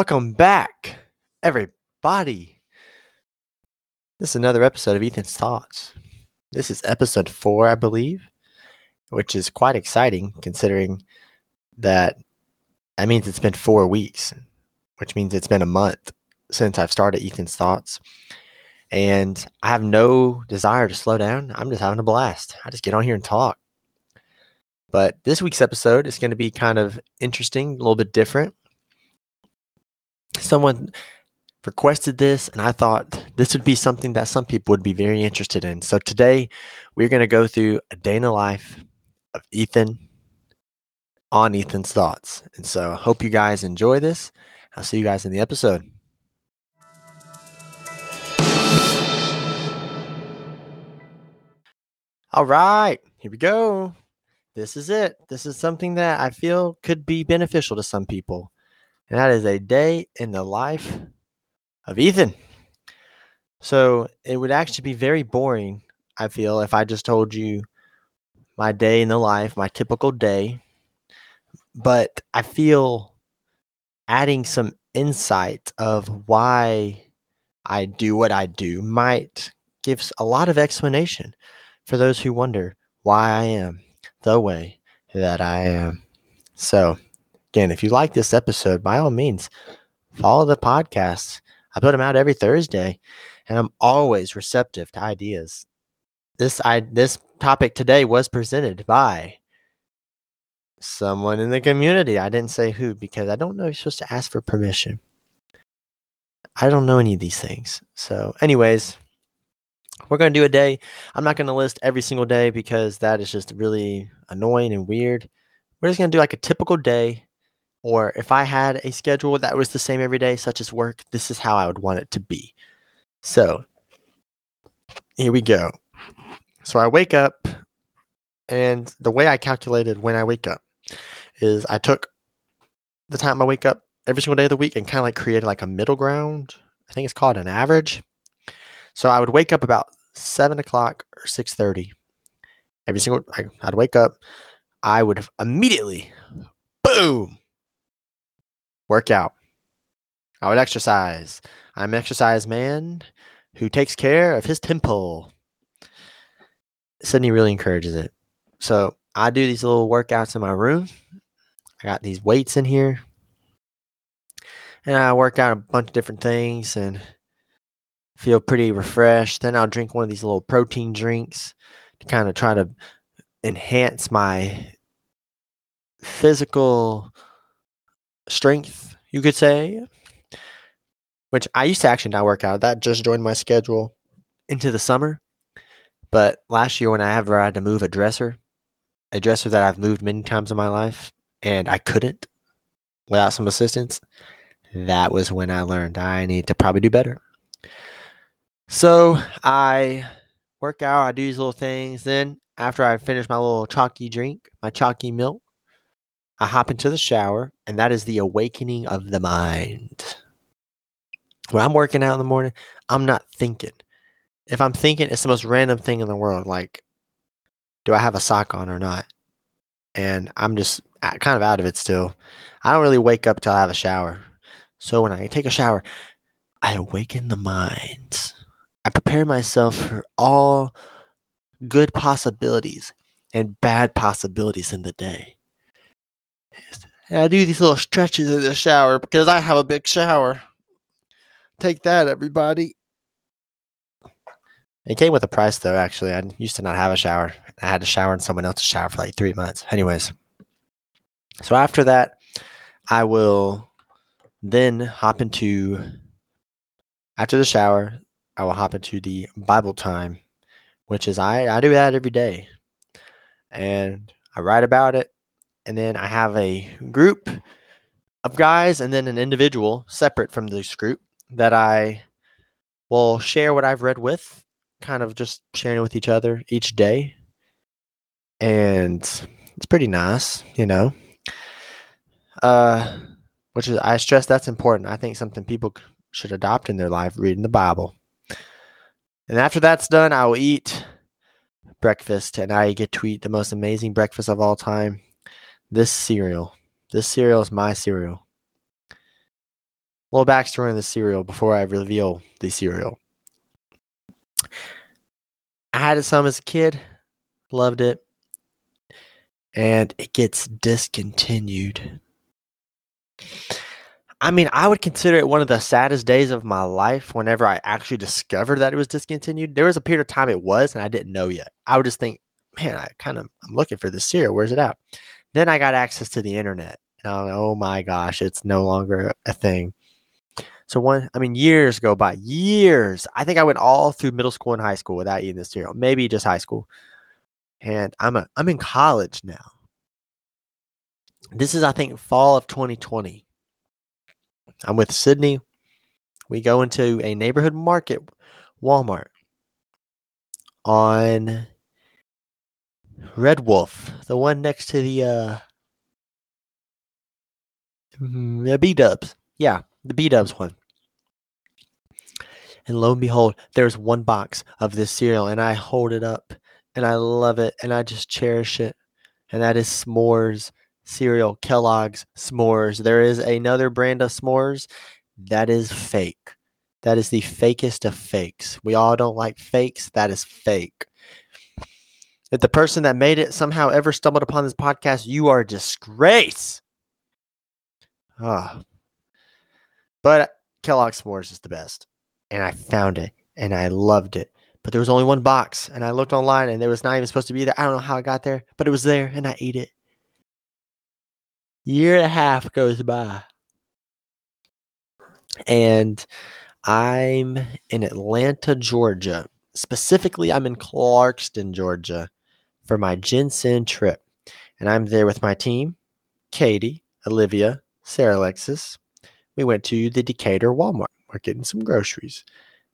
Welcome back, everybody. This is another episode of Ethan's Thoughts. This is episode four, I believe, which is quite exciting considering that that means it's been four weeks, which means it's been a month since I've started Ethan's Thoughts. And I have no desire to slow down. I'm just having a blast. I just get on here and talk. But this week's episode is going to be kind of interesting, a little bit different. Someone requested this, and I thought this would be something that some people would be very interested in. So today, we're going to go through a day in the life of Ethan on Ethan's thoughts. And so I hope you guys enjoy this. I'll see you guys in the episode. All right, here we go. This is it. This is something that I feel could be beneficial to some people. And that is a day in the life of Ethan. So it would actually be very boring, I feel, if I just told you my day in the life, my typical day. But I feel adding some insight of why I do what I do might give a lot of explanation for those who wonder why I am the way that I am. So, again, if you like this episode, by all means, follow the podcast. I put them out every Thursday, and I'm always receptive to ideas. This I this topic today was presented by someone in the community. I didn't say who because I don't know if you're supposed to ask for permission. I don't know any of these things. So, anyways, we're going to do a day. I'm not going to list every single day because that is just really annoying and weird. We're just going to do like a typical day. Or if I had a schedule that was the same every day, such as work, this is how I would want it to be. So here we go. So I wake up, and the way I calculated when I wake up is I took the time I wake up every single day of the week and kind of like created like a middle ground. I think it's called an average. So I would wake up about seven o'clock or six thirty. Every single I, I'd wake up, I would immediately, boom, work out. I would exercise. I'm an exercise man who takes care of his temple. Sydney really encourages it. So I do these little workouts in my room. I got these weights in here. And I work out a bunch of different things and feel pretty refreshed. Then I'll drink one of these little protein drinks to kind of try to enhance my physical strength, you could say. Which I used to actually not work out. That just joined my schedule into the summer. But last year, when I ever had to move a dresser, a dresser that I've moved many times in my life, and I couldn't without some assistance, that was when I learned I need to probably do better. So I work out, I do these little things. Then after I finish my little chalky drink, my chalky milk, I hop into the shower, and that is the awakening of the mind. When I'm working out in the morning, I'm not thinking. If I'm thinking, it's the most random thing in the world. Like, do I have a sock on or not? And I'm just uh, kind of out of it still. I don't really wake up till I have a shower. So when I take a shower, I awaken the mind. I prepare myself for all good possibilities and bad possibilities in the day. I do these little stretches in the shower because I have a big shower. Take that, everybody. It came with a price, though, actually. I used to not have a shower. I had to shower in someone else's shower for like three months. Anyways, so after that, I will then hop into, after the shower, I will hop into the Bible time, which is I, I do that every day. And I write about it. And then I have a group of guys and then an individual separate from this group that I will share what I've read with, kind of just sharing with each other each day. And it's pretty nice, you know. Uh, which is I stress that's important. I think something people should adopt in their life, reading the Bible. And after that's done, I will eat breakfast, and I get to eat the most amazing breakfast of all time. This cereal. This cereal is my cereal. A little backstory on the cereal before I reveal the cereal. I had it some as a kid, loved it, and it gets discontinued. I mean, I would consider it one of the saddest days of my life whenever I actually discovered that it was discontinued. There was a period of time it was, and I didn't know yet. I would just think, man, I kind of I'm looking for this cereal. Where's it at? Then I got access to the internet. And I'm like, oh my gosh, it's no longer a thing. So one, I mean, years go by, years. I think I went all through middle school and high school without eating this cereal. Maybe just high school. And I'm a, I'm in college now. This is, I think, fall of 2020. I'm with Sydney. We go into a neighborhood market, Walmart, on Red Wolf, the one next to the uh, mm, the B Dubs. Yeah, the B Dubs one. And lo and behold, there's one box of this cereal, and I hold it up and I love it and I just cherish it. And that is s'mores cereal, Kellogg's s'mores. There is another brand of s'mores that is fake. That is the fakest of fakes. We all don't like fakes. That is fake. If the person that made it somehow ever stumbled upon this podcast, you are a disgrace. Ah. But Kellogg's s'mores is the best and I found it and I loved it. But there was only one box, and I looked online and it was not even supposed to be there. I don't know how I got there, but it was there and I ate it. Year and a half goes by. And I'm in Atlanta, Georgia. Specifically, I'm in Clarkston, Georgia for my Ginseng trip. And I'm there with my team Katie, Olivia, Sarah Alexis. We went to the Decatur Walmart. We're getting some groceries.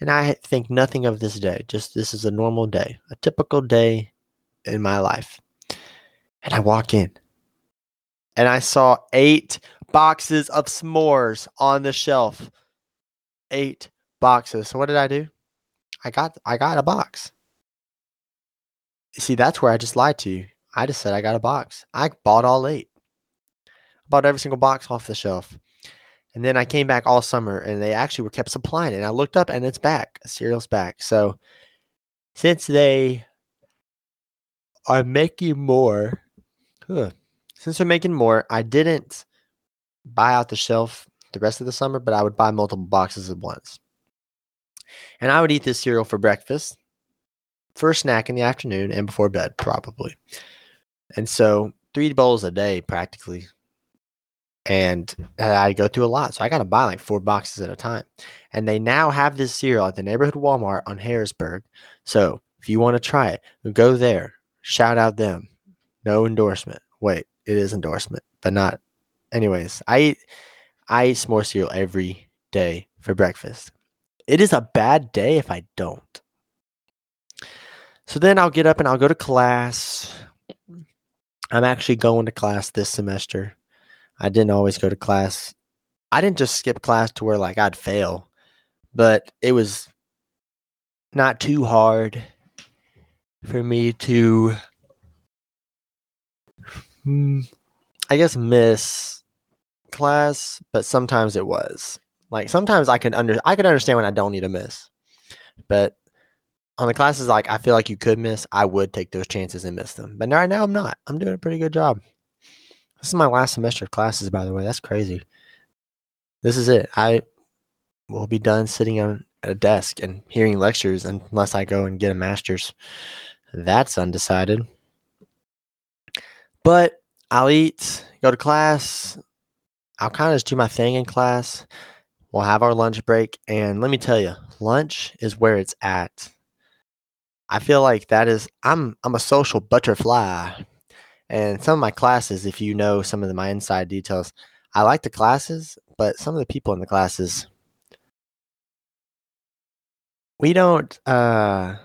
And I think nothing of this day. Just this is a normal day, a typical day in my life. And I walk in and I saw eight boxes of s'mores on the shelf. Eight boxes. So what did I do? I got I got a box. See, that's where I just lied to you. I just said I got a box. I bought all eight. I bought every single box off the shelf. And then I came back all summer and they actually were kept supplying it. And I looked up and it's back. Cereal's back. So since they are making more, huh, since they're making more, I didn't buy out the shelf the rest of the summer, but I would buy multiple boxes at once. And I would eat this cereal for breakfast, a snack in the afternoon, and before bed, probably. And so three bowls a day practically and uh, I go through a lot. So I got to buy like four boxes at a time. And they now have this cereal at the neighborhood Walmart on Harrisburg. So if you want to try it, go there. Shout out them. No endorsement. Wait, it is endorsement, but not. Anyways, I eat I eat s'more cereal every day for breakfast. It is a bad day if I don't. So then I'll get up and I'll go to class. I'm actually going to class this semester I didn't always go to class. I didn't just skip class to where like I'd fail, but it was not too hard for me to I guess miss class, but sometimes it was. Like sometimes I could under I could understand when I don't need to miss. But on the classes like I feel like you could miss, I would take those chances and miss them. But right now I'm not. I'm doing a pretty good job. This is my last semester of classes, by the way. That's crazy. This is it. I will be done sitting on a desk and hearing lectures unless I go and get a master's. That's undecided. But I'll eat, go to class. I'll kind of just do my thing in class. We'll have our lunch break. And let me tell you, lunch is where it's at. I feel like that is I'm I'm a social butterfly. And some of my classes, if you know some of the, my inside details, I like the classes, but some of the people in the classes, we don't, uh,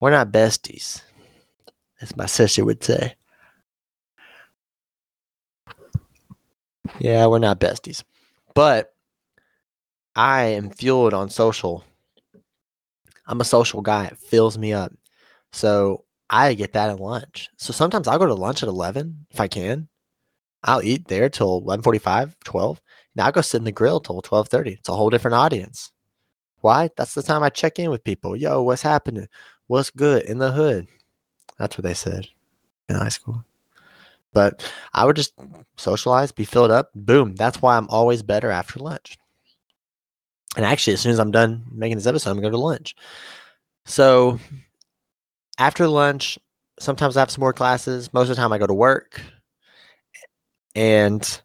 we're not besties, as my sister would say. Yeah, we're not besties. But I am fueled on social. I'm a social guy. It fills me up. So I get that at lunch. So sometimes I'll go to lunch at 11 if I can. I'll eat there till 11:45, 12. Now I go sit in the grill till twelve thirty. It's a whole different audience. Why? That's the time I check in with people. Yo, what's happening? What's good in the hood? That's what they said in high school. But I would just socialize, be filled up. Boom. That's why I'm always better after lunch. And actually, as soon as I'm done making this episode, I'm gonna go to lunch. So after lunch, sometimes I have some more classes. Most of the time, I go to work. And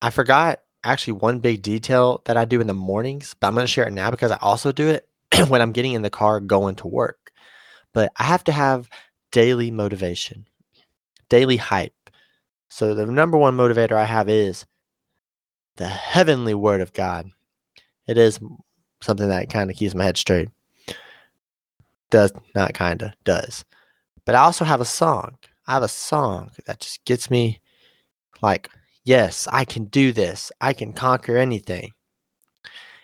I forgot actually one big detail that I do in the mornings, but I'm going to share it now because I also do it when I'm getting in the car going to work. But I have to have daily motivation, daily hype. So the number one motivator I have is the heavenly word of God. It is something that kind of keeps my head straight. Does not kind of does. But I also have a song. I have a song that just gets me like yes, I can do this. I can conquer anything.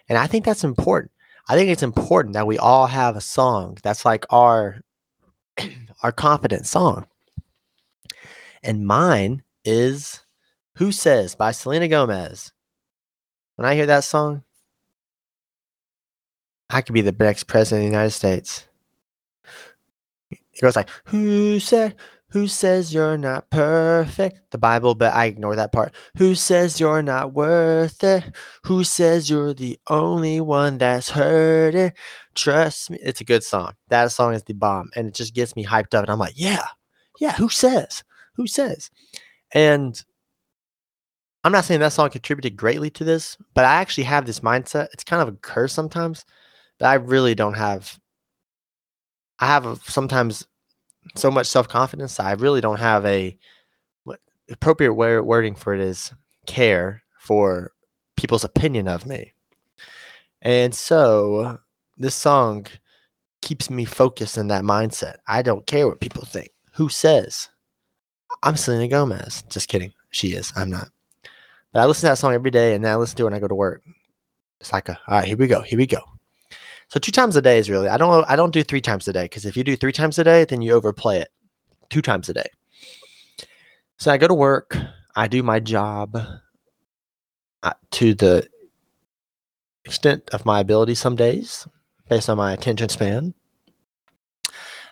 And I think that's important. I think it's important that we all have a song that's like our our confident song. And mine is Who Says by Selena Gomez. When I hear that song, I could be the next president of the United States. It goes like, Who said who says you're not perfect? The Bible, but I ignore that part. Who says you're not worth it? Who says you're the only one that's heard it? Trust me. It's a good song. That song is the bomb. And it just gets me hyped up. And I'm like, yeah, yeah, who says? Who says? And I'm not saying that song contributed greatly to this, but I actually have this mindset. It's kind of a curse sometimes, I really don't have. I have a, sometimes so much self confidence. I really don't have a what appropriate wording for it is care for people's opinion of me. And so this song keeps me focused in that mindset. I don't care what people think. Who says? I'm Selena Gomez. Just kidding. She is. I'm not. But I listen to that song every day and then I listen to it when I go to work. It's like a, all right, here we go. Here we go. So two times a day is really I don't I don't do three times a day because if you do three times a day, then you overplay it. Two times a day. So I go to work, I do my job uh, to the extent of my ability some days, based on my attention span.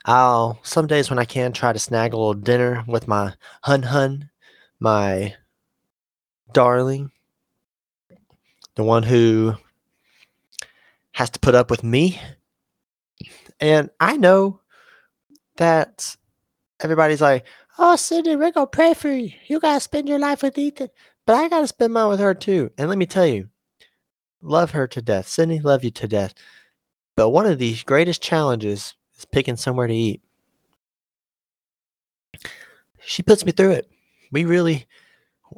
I'll some days when I can try to snag a little dinner with my hun hun, my darling, the one who has to put up with me. And I know that everybody's like, oh, Sydney, we're going to pray for you. You got to spend your life with Ethan. But I got to spend mine with her too. And let me tell you, love her to death. Sydney, love you to death. But one of the greatest challenges is picking somewhere to eat. She puts me through it. We really,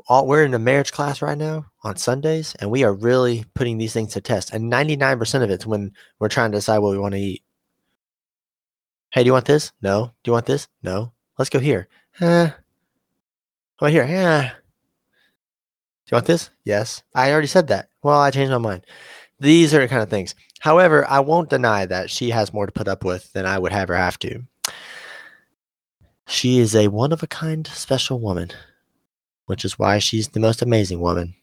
all, we're in a marriage class right now on Sundays, and we are really putting these things to test. And 99% of it's when we're trying to decide what we want to eat. Hey, do you want this? No. Do you want this? No. Let's go here. Uh, how about here? Yeah. Do you want this? Yes. I already said that. Well, I changed my mind. These are the kind of things. However, I won't deny that she has more to put up with than I would have her have to. She is a one of a kind special woman which is why she's the most amazing woman.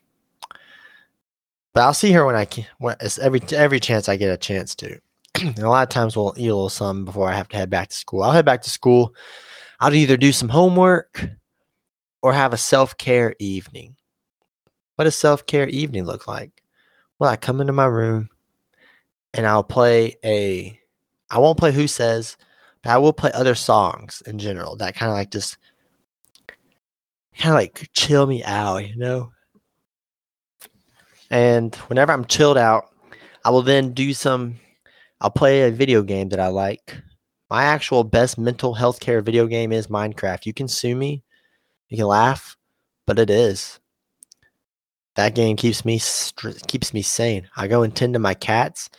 But I'll see her when I can. When, every every chance I get a chance to. and a lot of times we'll eat a little something before I have to head back to school. I'll head back to school. I'll either do some homework or have a self care evening. What does self care evening look like? Well, I come into my room and I'll play a. I won't play Who Says, but I will play other songs in general that kind of like just kind of like chill me out, you know? And whenever I'm chilled out, I will then do some, I'll play a video game that I like. My actual best mental health care video game is Minecraft. You can sue me, you can laugh, but it is. That game keeps me keeps me sane. I go and tend to my cats,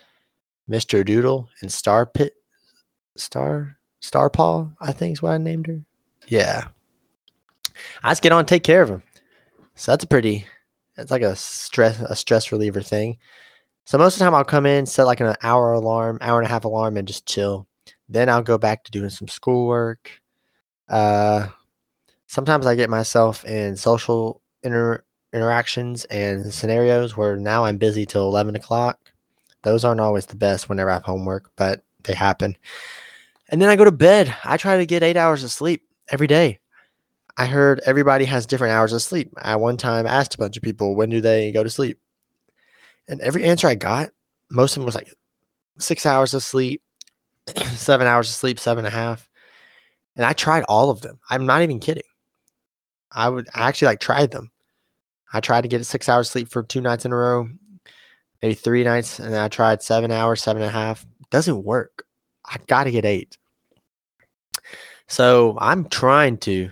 Mr. Doodle and Star Pit, Star Star Paw. I think is what I named her. Yeah, I just get on and take care of them. So that's a pretty, it's like a stress, a stress reliever thing. So most of the time I'll come in, set like an hour alarm, hour and a half alarm, and just chill. Then I'll go back to doing some schoolwork. Uh, sometimes I get myself in social inter- interactions and scenarios where now I'm busy till 11 o'clock. Those aren't always the best whenever I have homework, but they happen. And then I go to bed. I try to get eight hours of sleep every day. I heard everybody has different hours of sleep. I one time asked a bunch of people, when do they go to sleep? And every answer I got, most of them was like six hours of sleep, seven hours of sleep, seven and a half. And I tried all of them. I'm not even kidding. I would I actually like tried them. I tried to get six hours sleep for two nights in a row, maybe three nights, and I tried seven hours, seven and a half. Doesn't work. I got to get eight. So I'm trying to.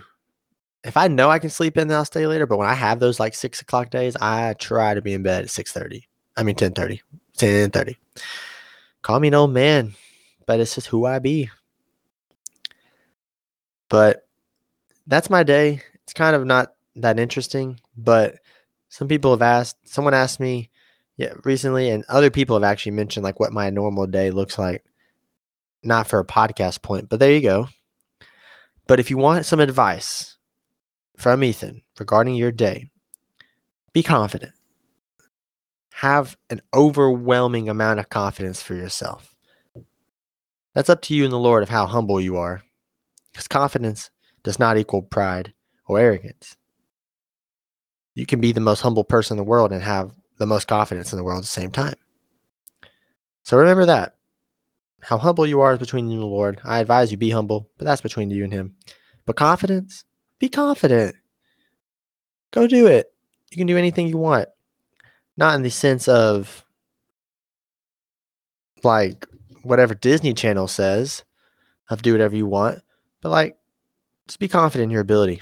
If I know I can sleep in, then I'll stay later. But when I have those like six o'clock days, I try to be in bed at six thirty. I mean ten thirty. Ten thirty. Call me an old man, but it's just who I be. But that's my day. It's kind of not that interesting, but some people have asked. Someone asked me, yeah, recently, and other people have actually mentioned like what my normal day looks like. Not for a podcast point, but there you go. But if you want some advice from Ethan regarding your day, be confident. Have an overwhelming amount of confidence for yourself. That's up to you and the Lord of how humble you are. Because confidence does not equal pride or arrogance. You can be the most humble person in the world and have the most confidence in the world at the same time. So remember that. How humble you are is between you and the Lord. I advise you be humble, but that's between you and Him. But confidence, be confident. Go do it. You can do anything you want. Not in the sense of like whatever Disney Channel says of do whatever you want, but like just be confident in your ability.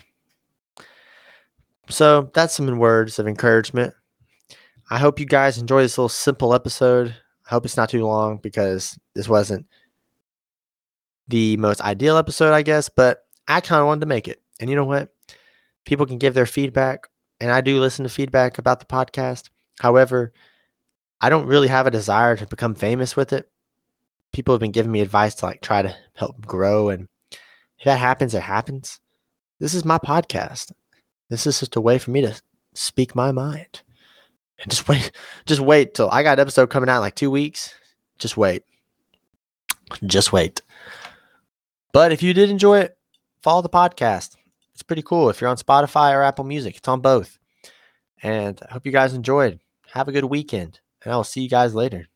So that's some words of encouragement. I hope you guys enjoy this little simple episode. I hope it's not too long because this wasn't the most ideal episode, I guess, but I kind of wanted to make it. And you know what? People can give their feedback, and I do listen to feedback about the podcast. However, I don't really have a desire to become famous with it. People have been giving me advice to like try to help grow, and if that happens, it happens. This is my podcast. This is just a way for me to speak my mind. And just wait, just wait till I got an episode coming out in like two weeks. Just wait. Just wait. But if you did enjoy it, follow the podcast. It's pretty cool. If you're on Spotify or Apple Music, it's on both. And I hope you guys enjoyed. Have a good weekend. And I will see you guys later.